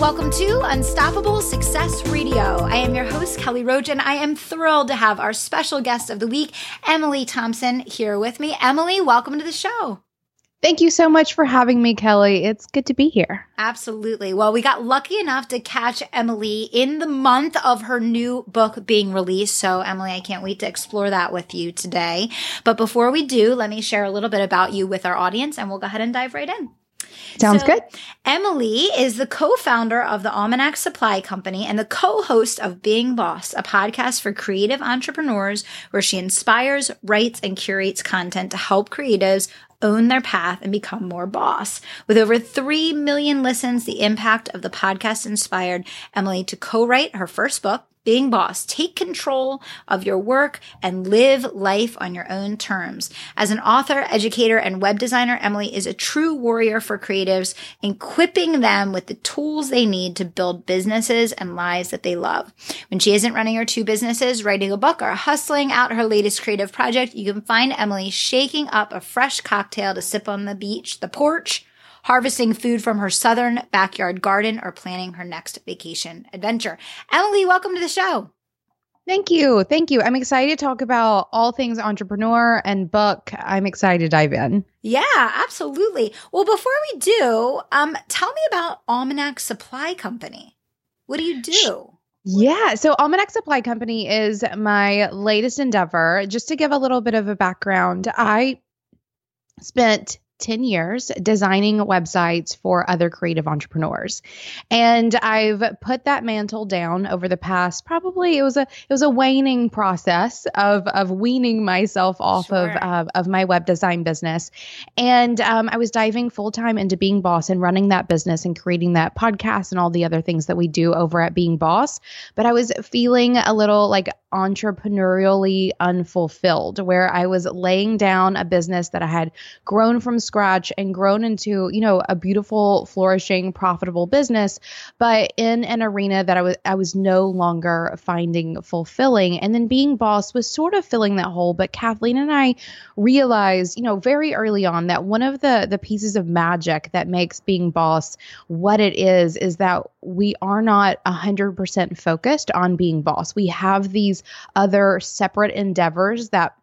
Welcome to Unstoppable Success Radio. I am your host, Kelly Roach, and I am thrilled to have our special guest of the week, Emily Thompson, here with me. Emily, welcome to the show. Thank you so much for having me, Kelly. It's good to be here. Absolutely. Well, we got lucky enough to catch Emily in the month of her new book being released. So, Emily, I can't wait to explore that with you today. But before we do, let me share a little bit about you with our audience and we'll go ahead and dive right in. Sounds so, good. Emily is the co founder of the Almanac Supply Company and the co host of Being Boss, a podcast for creative entrepreneurs where she inspires, writes, and curates content to help creatives own their path and become more boss. With over 3 million listens, the impact of the podcast inspired Emily to co write her first book, being boss. Take control of your work and live life on your own terms. As an author, educator, and web designer, Emily is a true warrior for creatives, equipping them with the tools they need to build businesses and lives that they love. When she isn't running her two businesses, writing a book, or hustling out her latest creative project, you can find Emily shaking up a fresh cocktail to sip on the beach, the porch, harvesting food from her southern backyard garden, or planning her next vacation adventure. Emily, welcome to the show. Thank you. Thank you. I'm excited to talk about all things entrepreneur and book. I'm excited to dive in. Yeah, absolutely. Well, before we do, um, tell me about Almanac Supply Company. What do you do? Yeah. So Almanac Supply Company is my latest endeavor. Just to give a little bit of a background, I spent 10 years designing websites for other creative entrepreneurs. And I've put that mantle down over the past probably it was a it was a waning process of of weaning myself off sure. of uh, of my web design business. And um, I was diving full time into being boss and running that business and creating that podcast and all the other things that we do over at being boss. But I was feeling a little like entrepreneurially unfulfilled where I was laying down a business that I had grown from scratch and grown into, you know, a beautiful, flourishing, profitable business, but in an arena that I was I was no longer finding fulfilling. And then being boss was sort of filling that hole, but Kathleen and I realized, you know, very early on that one of the the pieces of magic that makes being boss what it is is that we are not 100% focused on being boss. We have these other separate endeavors that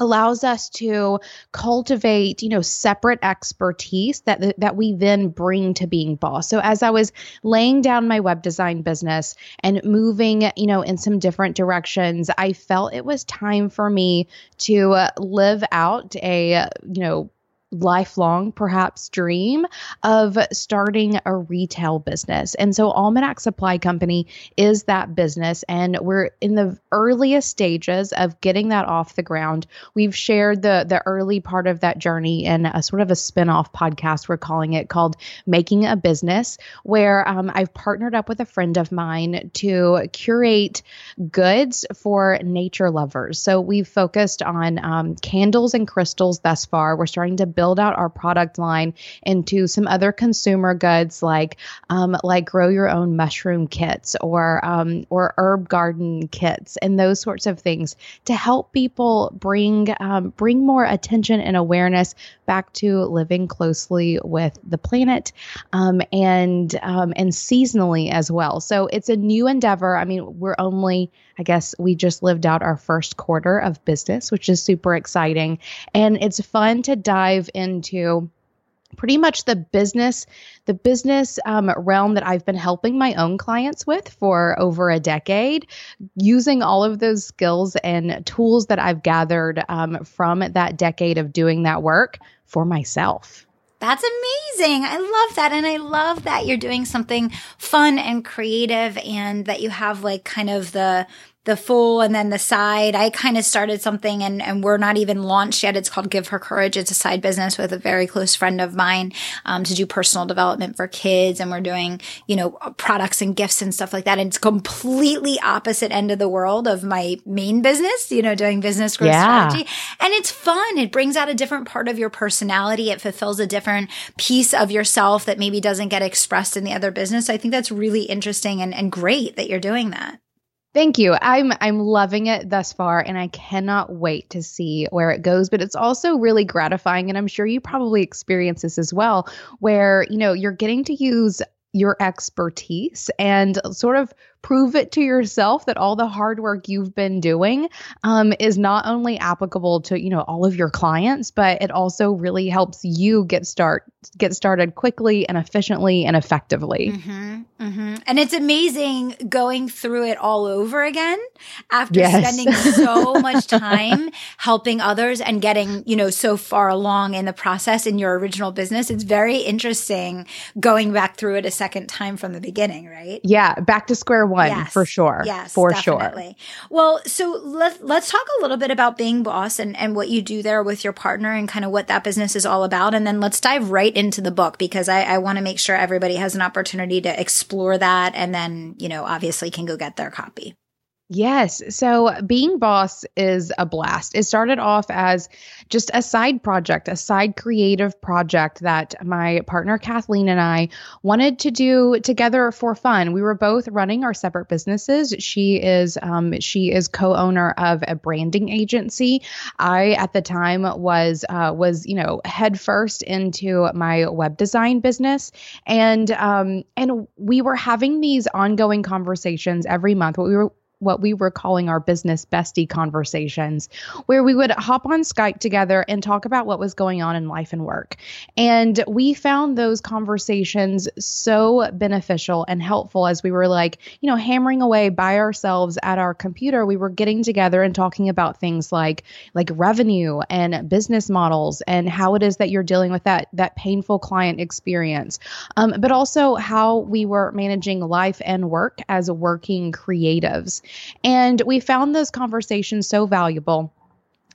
allows us to cultivate you know separate expertise that that we then bring to being boss so as i was laying down my web design business and moving you know in some different directions i felt it was time for me to uh, live out a you know lifelong, perhaps, dream of starting a retail business. And so, Almanac Supply Company is that business, and we're in the earliest stages of getting that off the ground. We've shared the the early part of that journey in a sort of a spin-off podcast we're calling it called Making a Business, where um, I've partnered up with a friend of mine to curate goods for nature lovers. So we've focused on um, candles and crystals thus far. We're starting to build out our product line into some other consumer goods like um, like grow your own mushroom kits or um, or herb garden kits and those sorts of things to help people bring um, bring more attention and awareness back to living closely with the planet um, and um, and seasonally as well. So it's a new endeavor. I mean, we're only I guess we just lived out our first quarter of business, which is super exciting. And it's fun to dive into pretty much the business the business um, realm that i've been helping my own clients with for over a decade using all of those skills and tools that i've gathered um, from that decade of doing that work for myself that's amazing. I love that. And I love that you're doing something fun and creative and that you have like kind of the the full and then the side. I kind of started something and, and we're not even launched yet. It's called Give Her Courage. It's a side business with a very close friend of mine um, to do personal development for kids. And we're doing, you know, products and gifts and stuff like that. And it's completely opposite end of the world of my main business, you know, doing business growth yeah. strategy. And it's fun. It brings out a different part of your personality. It fulfills a different piece of yourself that maybe doesn't get expressed in the other business. I think that's really interesting and, and great that you're doing that. Thank you. I'm I'm loving it thus far and I cannot wait to see where it goes, but it's also really gratifying and I'm sure you probably experience this as well where, you know, you're getting to use your expertise and sort of prove it to yourself that all the hard work you've been doing um, is not only applicable to you know all of your clients but it also really helps you get start get started quickly and efficiently and effectively mm-hmm, mm-hmm. and it's amazing going through it all over again after yes. spending so much time helping others and getting you know so far along in the process in your original business it's very interesting going back through it a second time from the beginning right yeah back to square one yes. for sure. Yes, for definitely. sure. Well, so let, let's talk a little bit about being boss and, and what you do there with your partner and kind of what that business is all about. And then let's dive right into the book because I, I want to make sure everybody has an opportunity to explore that and then, you know, obviously can go get their copy. Yes. So being boss is a blast. It started off as just a side project, a side creative project that my partner Kathleen and I wanted to do together for fun. We were both running our separate businesses. She is um, she is co-owner of a branding agency. I at the time was uh, was you know head first into my web design business, and um, and we were having these ongoing conversations every month. What we were what we were calling our business bestie conversations, where we would hop on Skype together and talk about what was going on in life and work. And we found those conversations so beneficial and helpful as we were like, you know, hammering away by ourselves at our computer. We were getting together and talking about things like like revenue and business models and how it is that you're dealing with that that painful client experience, um, but also how we were managing life and work as working creatives. And we found those conversations so valuable.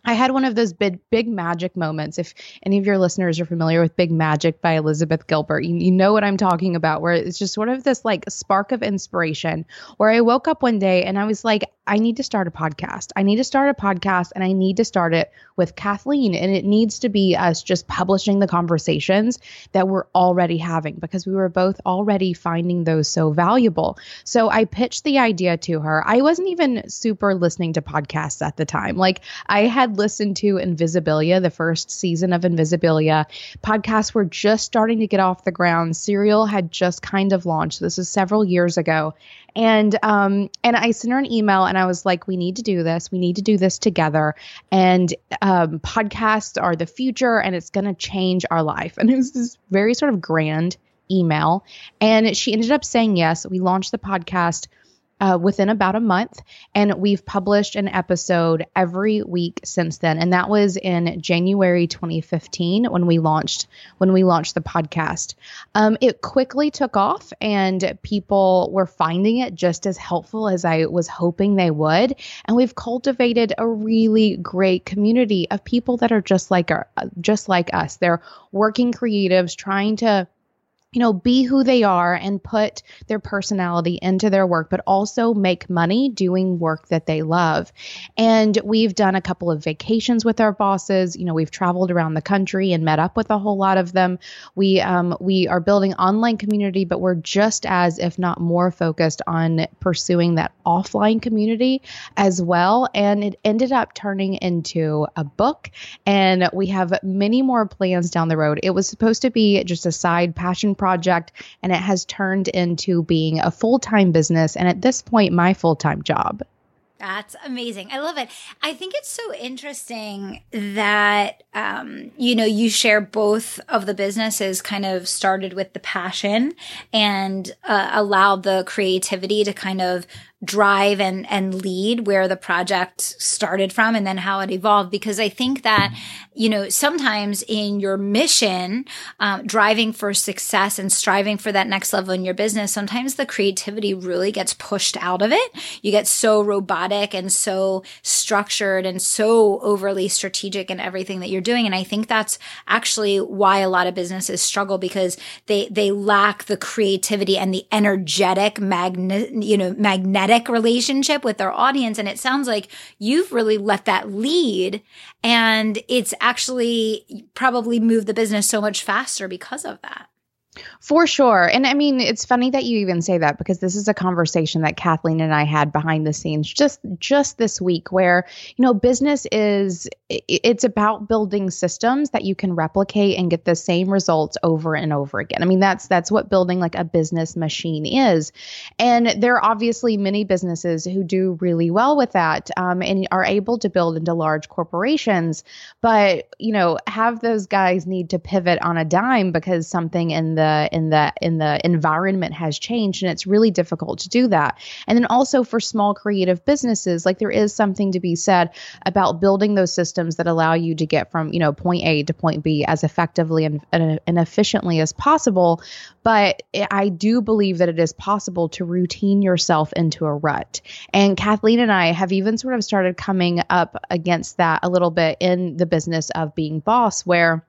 I had one of those big, big magic moments. If any of your listeners are familiar with Big Magic by Elizabeth Gilbert, you, you, know what I'm talking about, where it's just sort of this like spark of inspiration. Where I woke up one day and I was like, I need to start a podcast. I need to start a podcast and I need to start it with Kathleen. And it needs to be us just publishing the conversations that we're already having because we were both already finding those so valuable. So I pitched the idea to her. I wasn't even super listening to podcasts at the time. Like I had listened to Invisibilia, the first season of Invisibilia. Podcasts were just starting to get off the ground. Serial had just kind of launched. This is several years ago and um and I sent her an email and I was like, we need to do this. We need to do this together. And um, podcasts are the future, and it's going to change our life. And it was this very sort of grand email, and she ended up saying yes. We launched the podcast uh, within about a month, and we've published an episode every week since then. And that was in January 2015 when we launched when we launched the podcast. Um, it quickly took off, and people were finding it just as helpful as I was hoping they would. And we've cultivated a really great community of people that are just like our, just like us. They're working creatives trying to you know, be who they are and put their personality into their work, but also make money doing work that they love. And we've done a couple of vacations with our bosses. You know, we've traveled around the country and met up with a whole lot of them. We um, we are building online community, but we're just as, if not more, focused on pursuing that offline community as well. And it ended up turning into a book, and we have many more plans down the road. It was supposed to be just a side passion project project and it has turned into being a full time business. And at this point, my full time job. That's amazing. I love it. I think it's so interesting that, um, you know, you share both of the businesses kind of started with the passion and uh, allowed the creativity to kind of drive and and lead where the project started from and then how it evolved because I think that you know sometimes in your mission um, driving for success and striving for that next level in your business sometimes the creativity really gets pushed out of it. You get so robotic and so structured and so overly strategic in everything that you're doing. And I think that's actually why a lot of businesses struggle because they they lack the creativity and the energetic magnet you know magnetic relationship with their audience and it sounds like you've really let that lead and it's actually probably moved the business so much faster because of that for sure. And I mean, it's funny that you even say that because this is a conversation that Kathleen and I had behind the scenes just just this week where, you know, business is it's about building systems that you can replicate and get the same results over and over again. I mean, that's that's what building like a business machine is. And there are obviously many businesses who do really well with that um, and are able to build into large corporations, but, you know, have those guys need to pivot on a dime because something in the the in the in the environment has changed and it's really difficult to do that. And then also for small creative businesses like there is something to be said about building those systems that allow you to get from you know point a to point b as effectively and, and, and efficiently as possible. But i do believe that it is possible to routine yourself into a rut. And kathleen and i have even sort of started coming up against that a little bit in the business of being boss where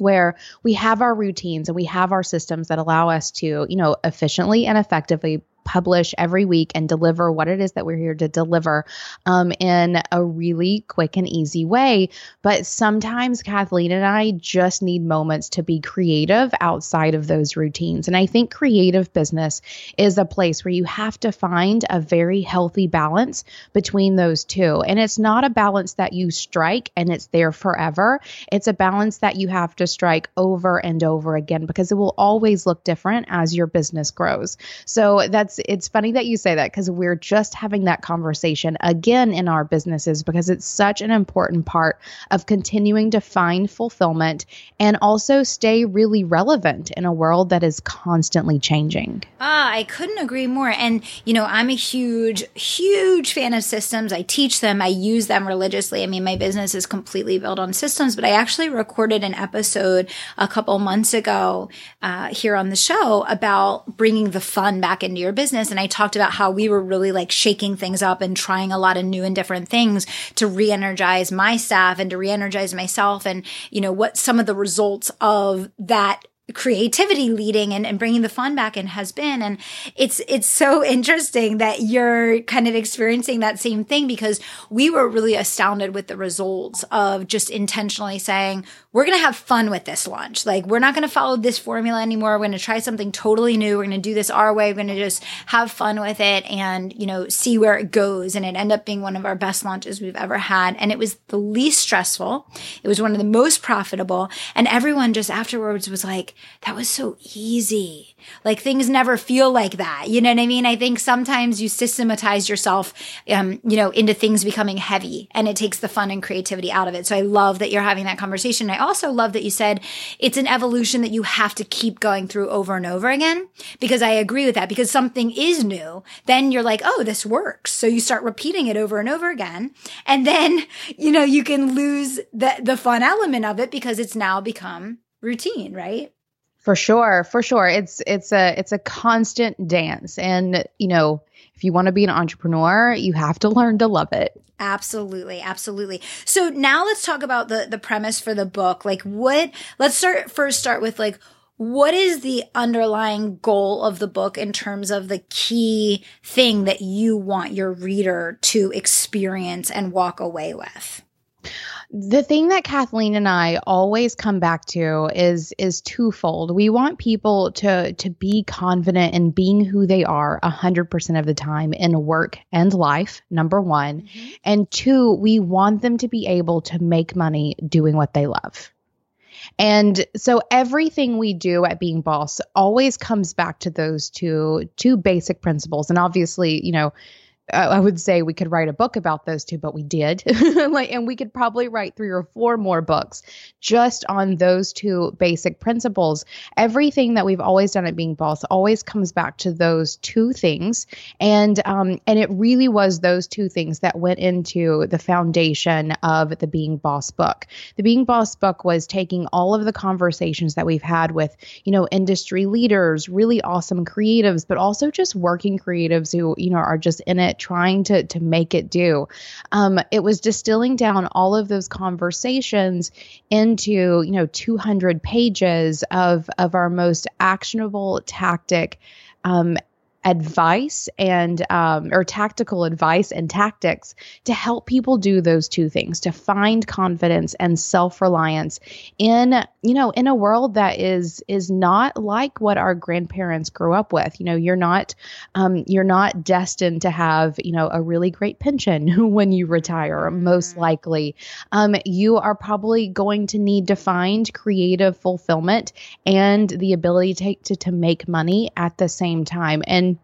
where we have our routines and we have our systems that allow us to, you know, efficiently and effectively publish every week and deliver what it is that we're here to deliver um, in a really quick and easy way. But sometimes Kathleen and I just need moments to be creative outside of those routines. And I think creative business is a place where you have to find a very healthy balance between those two. And it's not a balance that you strike and it's there forever. It's a balance that you have to strike over and over again because it will always look different as your business grows. So that's it's funny that you say that because we're just having that conversation again in our businesses because it's such an important part of continuing to find fulfillment and also stay really relevant in a world that is constantly changing. Ah, I couldn't agree more. And you know, I'm a huge huge fan of systems. I teach them, I use them religiously. I mean, my business is completely built on systems, but I actually recorded an episode a couple months ago uh, here on the show about bringing the fun back into your business business. And I talked about how we were really like shaking things up and trying a lot of new and different things to re-energize my staff and to re-energize myself and, you know, what some of the results of that creativity leading and, and bringing the fun back in has been. And it's it's so interesting that you're kind of experiencing that same thing because we were really astounded with the results of just intentionally saying we're going to have fun with this launch like we're not going to follow this formula anymore. We're going to try something totally new. We're going to do this our way. We're going to just have fun with it and you know see where it goes. And it ended up being one of our best launches we've ever had. And it was the least stressful. It was one of the most profitable. And everyone just afterwards was like that was so easy. Like things never feel like that. You know what I mean? I think sometimes you systematize yourself, um, you know, into things becoming heavy and it takes the fun and creativity out of it. So I love that you're having that conversation. I also love that you said it's an evolution that you have to keep going through over and over again because I agree with that because something is new. Then you're like, oh, this works. So you start repeating it over and over again. And then, you know, you can lose the, the fun element of it because it's now become routine, right? For sure, for sure. It's it's a it's a constant dance and you know, if you want to be an entrepreneur, you have to learn to love it. Absolutely, absolutely. So now let's talk about the the premise for the book. Like what let's start first start with like what is the underlying goal of the book in terms of the key thing that you want your reader to experience and walk away with? The thing that Kathleen and I always come back to is is twofold. We want people to to be confident in being who they are 100% of the time in work and life, number 1. Mm-hmm. And two, we want them to be able to make money doing what they love. And so everything we do at being boss always comes back to those two two basic principles. And obviously, you know, I would say we could write a book about those two, but we did. like, and we could probably write three or four more books just on those two basic principles. Everything that we've always done at Being Boss always comes back to those two things, and um, and it really was those two things that went into the foundation of the Being Boss book. The Being Boss book was taking all of the conversations that we've had with you know industry leaders, really awesome creatives, but also just working creatives who you know are just in it trying to to make it do. Um, it was distilling down all of those conversations into you know 200 pages of of our most actionable tactic um, advice and um, or tactical advice and tactics to help people do those two things to find confidence and self-reliance in you know in a world that is is not like what our grandparents grew up with. You know you're not um, you're not destined to have you know a really great pension when you retire most mm-hmm. likely. Um, you are probably going to need to find creative fulfillment and the ability to, to, to make money at the same time. And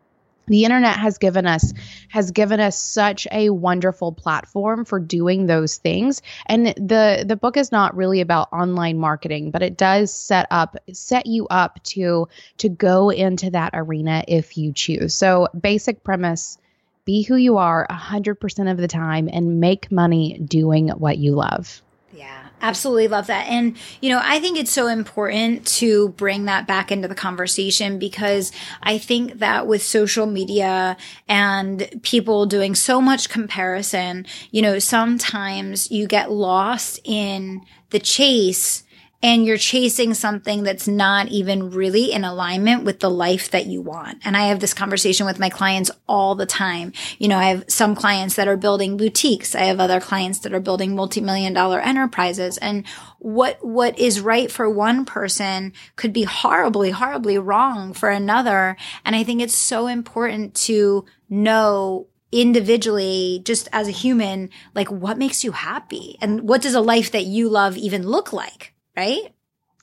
the internet has given us has given us such a wonderful platform for doing those things. And the the book is not really about online marketing but it does set up set you up to to go into that arena if you choose. So basic premise be who you are 100% of the time and make money doing what you love. Yeah, absolutely love that. And, you know, I think it's so important to bring that back into the conversation because I think that with social media and people doing so much comparison, you know, sometimes you get lost in the chase and you're chasing something that's not even really in alignment with the life that you want. And I have this conversation with my clients all the time. You know, I have some clients that are building boutiques. I have other clients that are building multi-million dollar enterprises and what, what is right for one person could be horribly, horribly wrong for another. And I think it's so important to know individually, just as a human, like what makes you happy and what does a life that you love even look like? Right?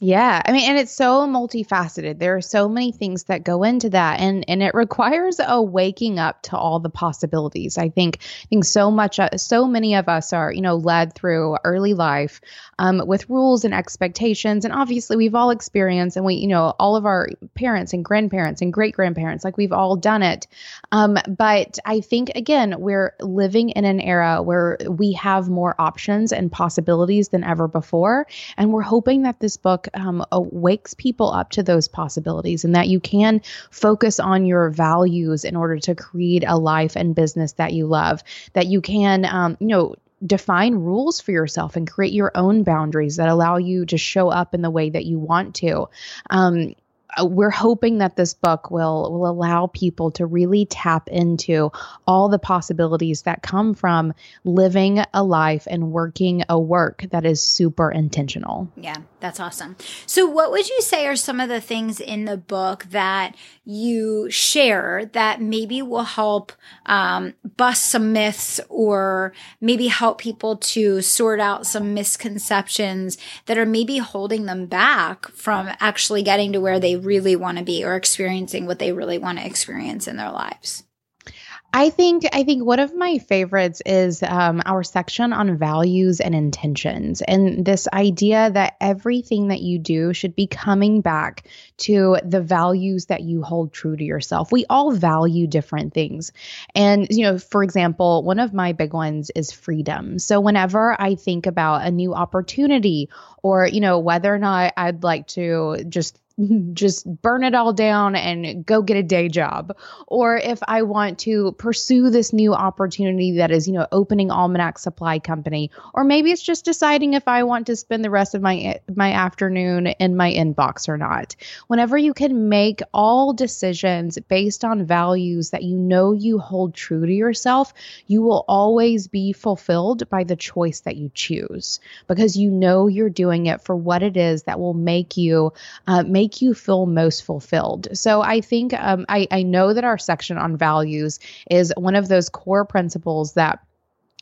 Yeah, I mean, and it's so multifaceted. There are so many things that go into that, and and it requires a waking up to all the possibilities. I think, I think so much, uh, so many of us are, you know, led through early life um, with rules and expectations, and obviously we've all experienced, and we, you know, all of our parents and grandparents and great grandparents, like we've all done it. Um, but I think again, we're living in an era where we have more options and possibilities than ever before, and we're hoping that this book um, wakes people up to those possibilities and that you can focus on your values in order to create a life and business that you love, that you can, um, you know, define rules for yourself and create your own boundaries that allow you to show up in the way that you want to. Um, we're hoping that this book will will allow people to really tap into all the possibilities that come from living a life and working a work that is super intentional. Yeah, that's awesome. So what would you say are some of the things in the book that you share that maybe will help um, bust some myths or maybe help people to sort out some misconceptions that are maybe holding them back from actually getting to where they really want to be or experiencing what they really want to experience in their lives? I think I think one of my favorites is um, our section on values and intentions, and this idea that everything that you do should be coming back to the values that you hold true to yourself. We all value different things, and you know, for example, one of my big ones is freedom. So whenever I think about a new opportunity, or you know, whether or not I'd like to just just burn it all down and go get a day job. Or if i want to pursue this new opportunity that is you know opening almanac supply company. Or maybe it's just deciding if i want to spend the rest of my my afternoon in my inbox or not. Whenever you can make all decisions based on values that you know you hold true to yourself you will always be fulfilled by the choice that you choose. Because you know you're doing it for what it is that will make you uh, make make you feel most fulfilled. So I think um, I, I know that our section on values is one of those core principles that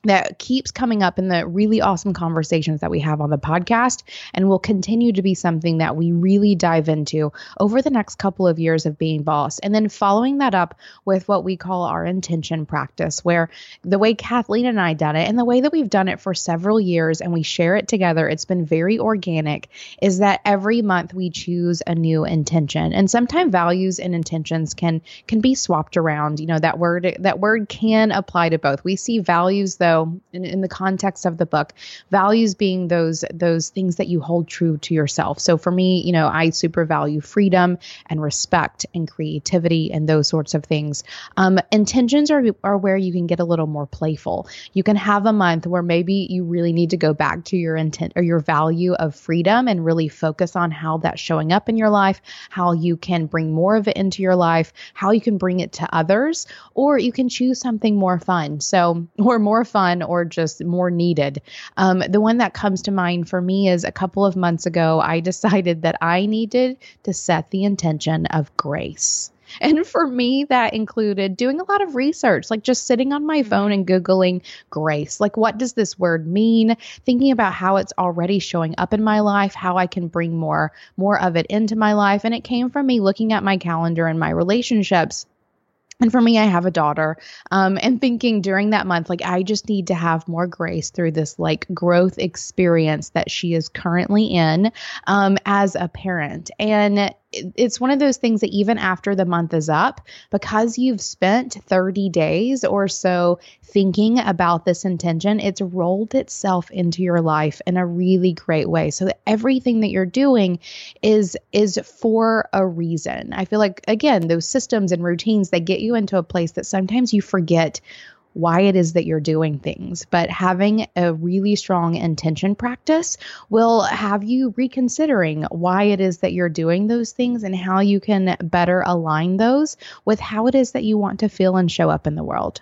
that keeps coming up in the really awesome conversations that we have on the podcast and will continue to be something that we really dive into over the next couple of years of being boss. And then following that up with what we call our intention practice, where the way Kathleen and I done it and the way that we've done it for several years and we share it together, it's been very organic, is that every month we choose a new intention. And sometimes values and intentions can can be swapped around. You know, that word that word can apply to both. We see values though in, in the context of the book values being those those things that you hold true to yourself. So for me you know i super value freedom and respect and creativity and those sorts of things. Um, intentions are, are where you can get a little more playful. You can have a month where maybe you really need to go back to your intent or your value of freedom and really focus on how that's showing up in your life how you can bring more of it into your life how you can bring it to others or you can choose something more fun. So or more fun fun or just more needed. Um, the one that comes to mind for me is a couple of months ago, I decided that I needed to set the intention of grace. And for me, that included doing a lot of research, like just sitting on my phone and Googling grace. Like, what does this word mean? Thinking about how it's already showing up in my life, how I can bring more, more of it into my life. And it came from me looking at my calendar and my relationships and for me, I have a daughter, um, and thinking during that month, like, I just need to have more grace through this like growth experience that she is currently in um, as a parent. And it's one of those things that even after the month is up, because you've spent 30 days or so thinking about this intention, it's rolled itself into your life in a really great way. So that everything that you're doing is is for a reason. I feel like again, those systems and routines they get you into a place that sometimes you forget why it is that you're doing things. But having a really strong intention practice will have you reconsidering why it is that you're doing those things and how you can better align those with how it is that you want to feel and show up in the world.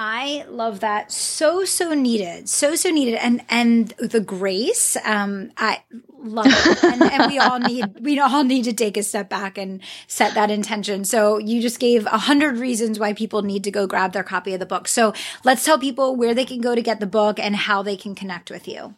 I love that. So, so needed. So, so needed. And, and the grace, um, I love it. And, and, we all need, we all need to take a step back and set that intention. So you just gave a hundred reasons why people need to go grab their copy of the book. So let's tell people where they can go to get the book and how they can connect with you.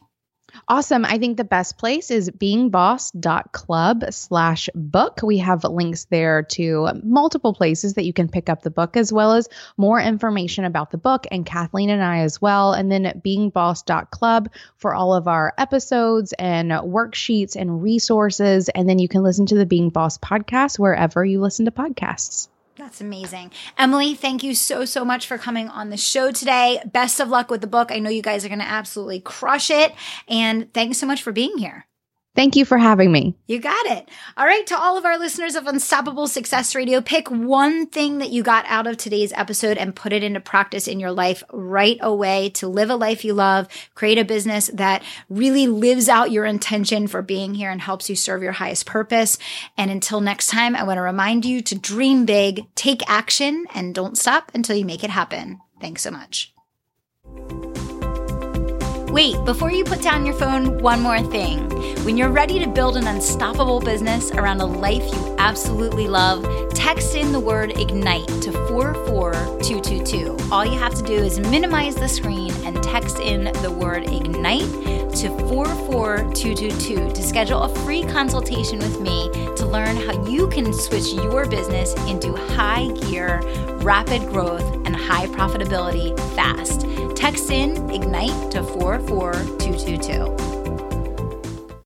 Awesome. I think the best place is beingboss.club slash book. We have links there to multiple places that you can pick up the book, as well as more information about the book and Kathleen and I as well. And then beingboss.club for all of our episodes and worksheets and resources. And then you can listen to the Being Boss podcast wherever you listen to podcasts. That's amazing. Emily, thank you so, so much for coming on the show today. Best of luck with the book. I know you guys are going to absolutely crush it. And thanks so much for being here. Thank you for having me. You got it. All right. To all of our listeners of Unstoppable Success Radio, pick one thing that you got out of today's episode and put it into practice in your life right away to live a life you love, create a business that really lives out your intention for being here and helps you serve your highest purpose. And until next time, I want to remind you to dream big, take action, and don't stop until you make it happen. Thanks so much. Wait, before you put down your phone, one more thing. When you're ready to build an unstoppable business around a life you absolutely love, text in the word IGNITE to 44222. All you have to do is minimize the screen and text in the word IGNITE to 44222 to schedule a free consultation with me to learn how you can switch your business into high gear, rapid growth, and high profitability fast. Text in IGNITE to 44222.